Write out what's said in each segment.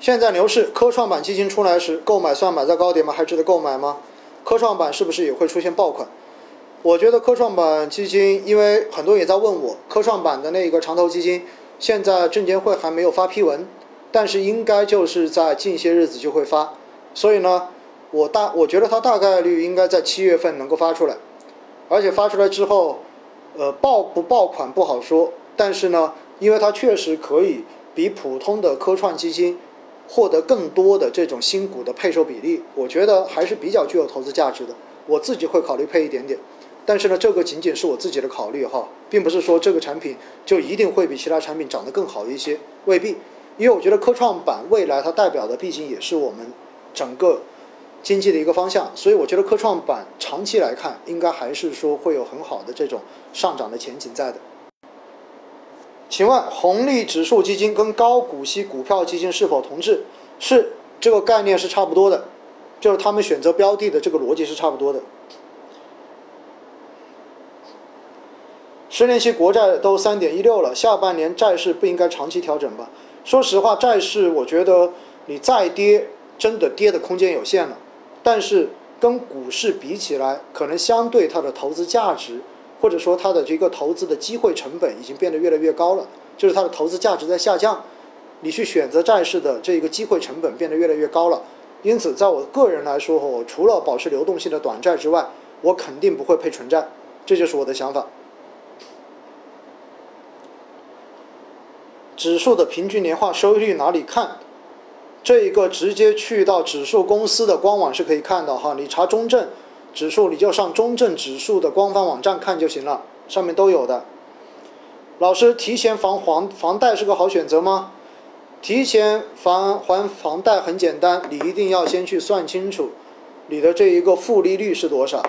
现在牛市，科创板基金出来时，购买算买在高点吗？还值得购买吗？科创板是不是也会出现爆款？我觉得科创板基金，因为很多人也在问我，科创板的那个长投基金，现在证监会还没有发批文，但是应该就是在近些日子就会发，所以呢，我大我觉得它大概率应该在七月份能够发出来，而且发出来之后，呃，爆不爆款不好说，但是呢，因为它确实可以比普通的科创基金获得更多的这种新股的配售比例，我觉得还是比较具有投资价值的，我自己会考虑配一点点。但是呢，这个仅仅是我自己的考虑哈，并不是说这个产品就一定会比其他产品长得更好一些，未必。因为我觉得科创板未来它代表的毕竟也是我们整个经济的一个方向，所以我觉得科创板长期来看应该还是说会有很好的这种上涨的前景在的。请问红利指数基金跟高股息股票基金是否同质？是，这个概念是差不多的，就是他们选择标的的这个逻辑是差不多的。十年期国债都三点一六了，下半年债市不应该长期调整吧？说实话，债市我觉得你再跌，真的跌的空间有限了。但是跟股市比起来，可能相对它的投资价值，或者说它的这个投资的机会成本已经变得越来越高了，就是它的投资价值在下降。你去选择债市的这个机会成本变得越来越高了。因此，在我个人来说，我除了保持流动性的短债之外，我肯定不会配纯债，这就是我的想法。指数的平均年化收益率哪里看？这一个直接去到指数公司的官网是可以看到哈。你查中证指数，你就上中证指数的官方网站看就行了，上面都有的。老师，提前还房房贷是个好选择吗？提前还还房贷很简单，你一定要先去算清楚你的这一个负利率是多少。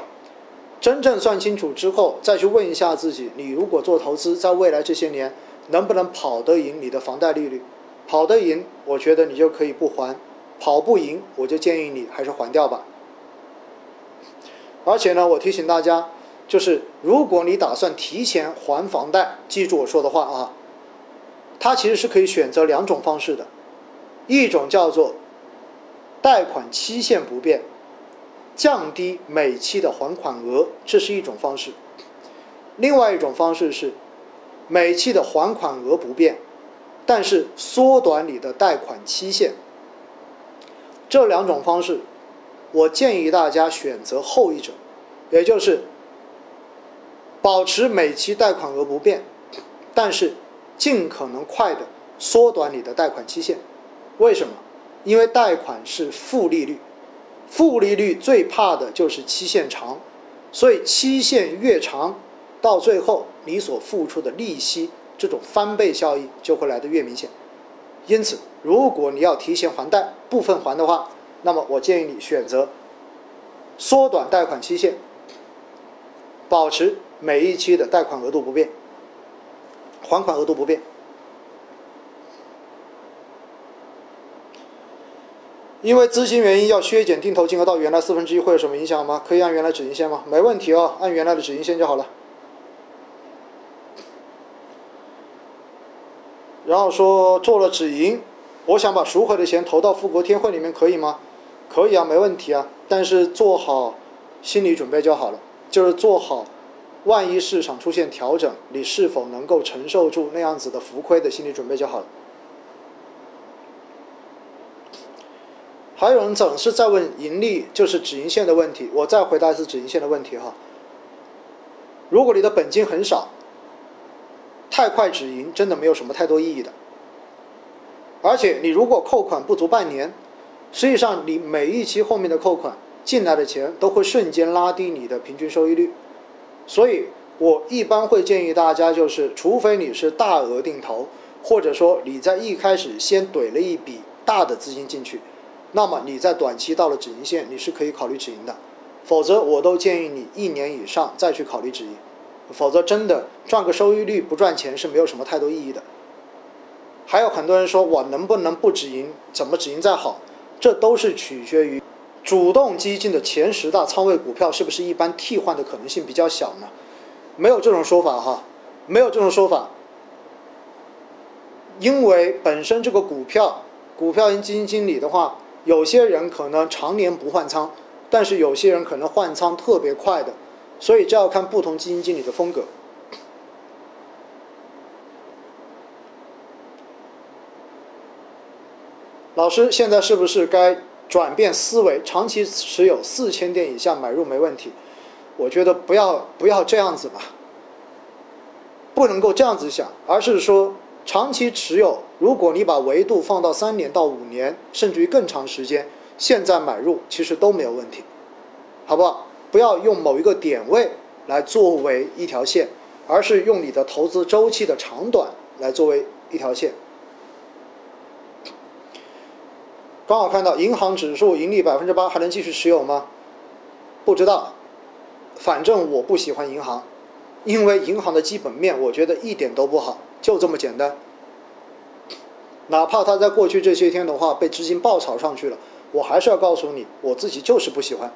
真正算清楚之后，再去问一下自己，你如果做投资，在未来这些年。能不能跑得赢你的房贷利率？跑得赢，我觉得你就可以不还；跑不赢，我就建议你还是还掉吧。而且呢，我提醒大家，就是如果你打算提前还房贷，记住我说的话啊，它其实是可以选择两种方式的，一种叫做贷款期限不变，降低每期的还款额，这是一种方式；另外一种方式是。每期的还款额不变，但是缩短你的贷款期限。这两种方式，我建议大家选择后一种，也就是保持每期贷款额不变，但是尽可能快的缩短你的贷款期限。为什么？因为贷款是负利率，负利率最怕的就是期限长，所以期限越长。到最后，你所付出的利息这种翻倍效应就会来得越明显。因此，如果你要提前还贷，部分还的话，那么我建议你选择缩短贷款期限，保持每一期的贷款额度不变，还款额度不变。因为资金原因要削减定投金额到原来四分之一，会有什么影响吗？可以按原来止盈线吗？没问题哦，按原来的止盈线就好了。然后说做了止盈，我想把赎回的钱投到富国天惠里面，可以吗？可以啊，没问题啊。但是做好心理准备就好了，就是做好万一市场出现调整，你是否能够承受住那样子的浮亏的心理准备就好了。还有人总是在问盈利，就是止盈线的问题，我再回答一次止盈线的问题哈。如果你的本金很少。太快止盈真的没有什么太多意义的，而且你如果扣款不足半年，实际上你每一期后面的扣款进来的钱都会瞬间拉低你的平均收益率，所以我一般会建议大家就是，除非你是大额定投，或者说你在一开始先怼了一笔大的资金进去，那么你在短期到了止盈线，你是可以考虑止盈的，否则我都建议你一年以上再去考虑止盈。否则，真的赚个收益率不赚钱是没有什么太多意义的。还有很多人说，我能不能不止盈？怎么止盈再好？这都是取决于主动基金的前十大仓位股票是不是一般替换的可能性比较小呢？没有这种说法哈，没有这种说法。因为本身这个股票股票型基金经理的话，有些人可能常年不换仓，但是有些人可能换仓特别快的，所以这要看不同基金经理的风格。老师，现在是不是该转变思维，长期持有四千点以下买入没问题？我觉得不要不要这样子吧，不能够这样子想，而是说长期持有，如果你把维度放到三年到五年，甚至于更长时间，现在买入其实都没有问题，好不好？不要用某一个点位来作为一条线，而是用你的投资周期的长短来作为一条线。刚好看到银行指数盈利百分之八，还能继续持有吗？不知道，反正我不喜欢银行，因为银行的基本面我觉得一点都不好，就这么简单。哪怕它在过去这些天的话被资金爆炒上去了，我还是要告诉你，我自己就是不喜欢。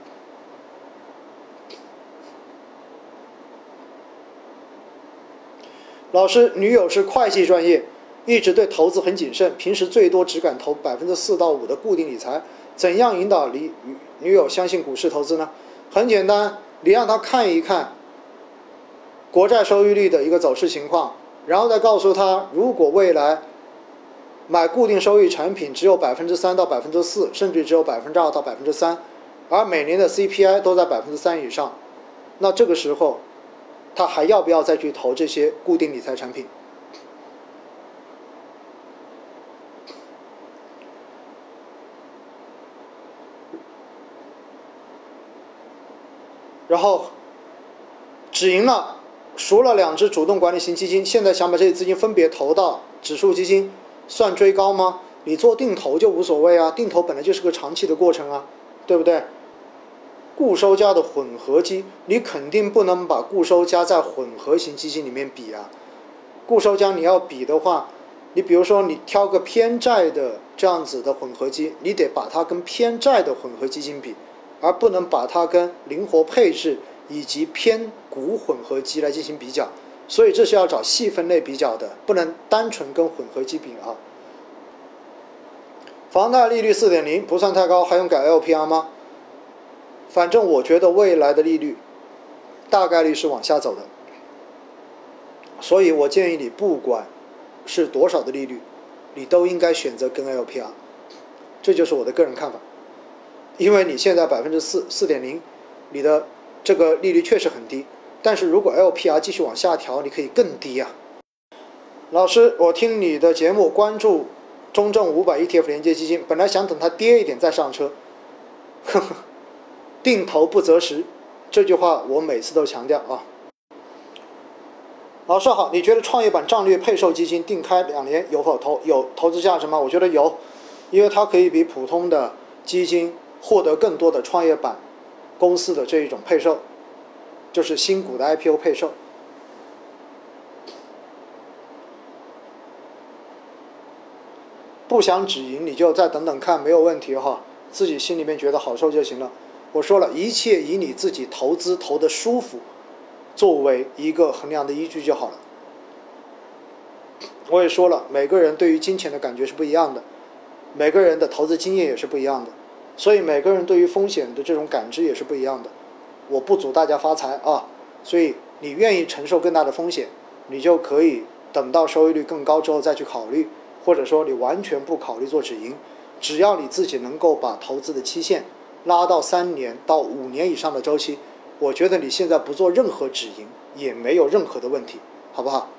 老师，女友是会计专业。一直对投资很谨慎，平时最多只敢投百分之四到五的固定理财。怎样引导女女友相信股市投资呢？很简单，你让她看一看国债收益率的一个走势情况，然后再告诉她，如果未来买固定收益产品只有百分之三到百分之四，甚至只有百分之二到百分之三，而每年的 CPI 都在百分之三以上，那这个时候，他还要不要再去投这些固定理财产品？然后止盈了，赎了两只主动管理型基金，现在想把这些资金分别投到指数基金，算追高吗？你做定投就无所谓啊，定投本来就是个长期的过程啊，对不对？固收加的混合基，你肯定不能把固收加在混合型基金里面比啊。固收加你要比的话，你比如说你挑个偏债的这样子的混合基，你得把它跟偏债的混合基金比。而不能把它跟灵活配置以及偏股混合基来进行比较，所以这是要找细分类比较的，不能单纯跟混合基比啊。房贷利率四点零不算太高，还用改 LPR 吗？反正我觉得未来的利率大概率是往下走的，所以我建议你不管是多少的利率，你都应该选择跟 LPR，这就是我的个人看法。因为你现在百分之四四点零，你的这个利率确实很低，但是如果 LPR 继续往下调，你可以更低啊。老师，我听你的节目，关注中证五百 ETF 连接基金，本来想等它跌一点再上车，呵呵，定投不择时，这句话我每次都强调啊。老师好，你觉得创业板战略配售基金定开两年有否投有投资价值吗？我觉得有，因为它可以比普通的基金。获得更多的创业板公司的这一种配售，就是新股的 IPO 配售。不想止盈，你就再等等看，没有问题哈。自己心里面觉得好受就行了。我说了一切以你自己投资投的舒服作为一个衡量的依据就好了。我也说了，每个人对于金钱的感觉是不一样的，每个人的投资经验也是不一样的。所以每个人对于风险的这种感知也是不一样的。我不阻大家发财啊，所以你愿意承受更大的风险，你就可以等到收益率更高之后再去考虑，或者说你完全不考虑做止盈，只要你自己能够把投资的期限拉到三年到五年以上的周期，我觉得你现在不做任何止盈也没有任何的问题，好不好？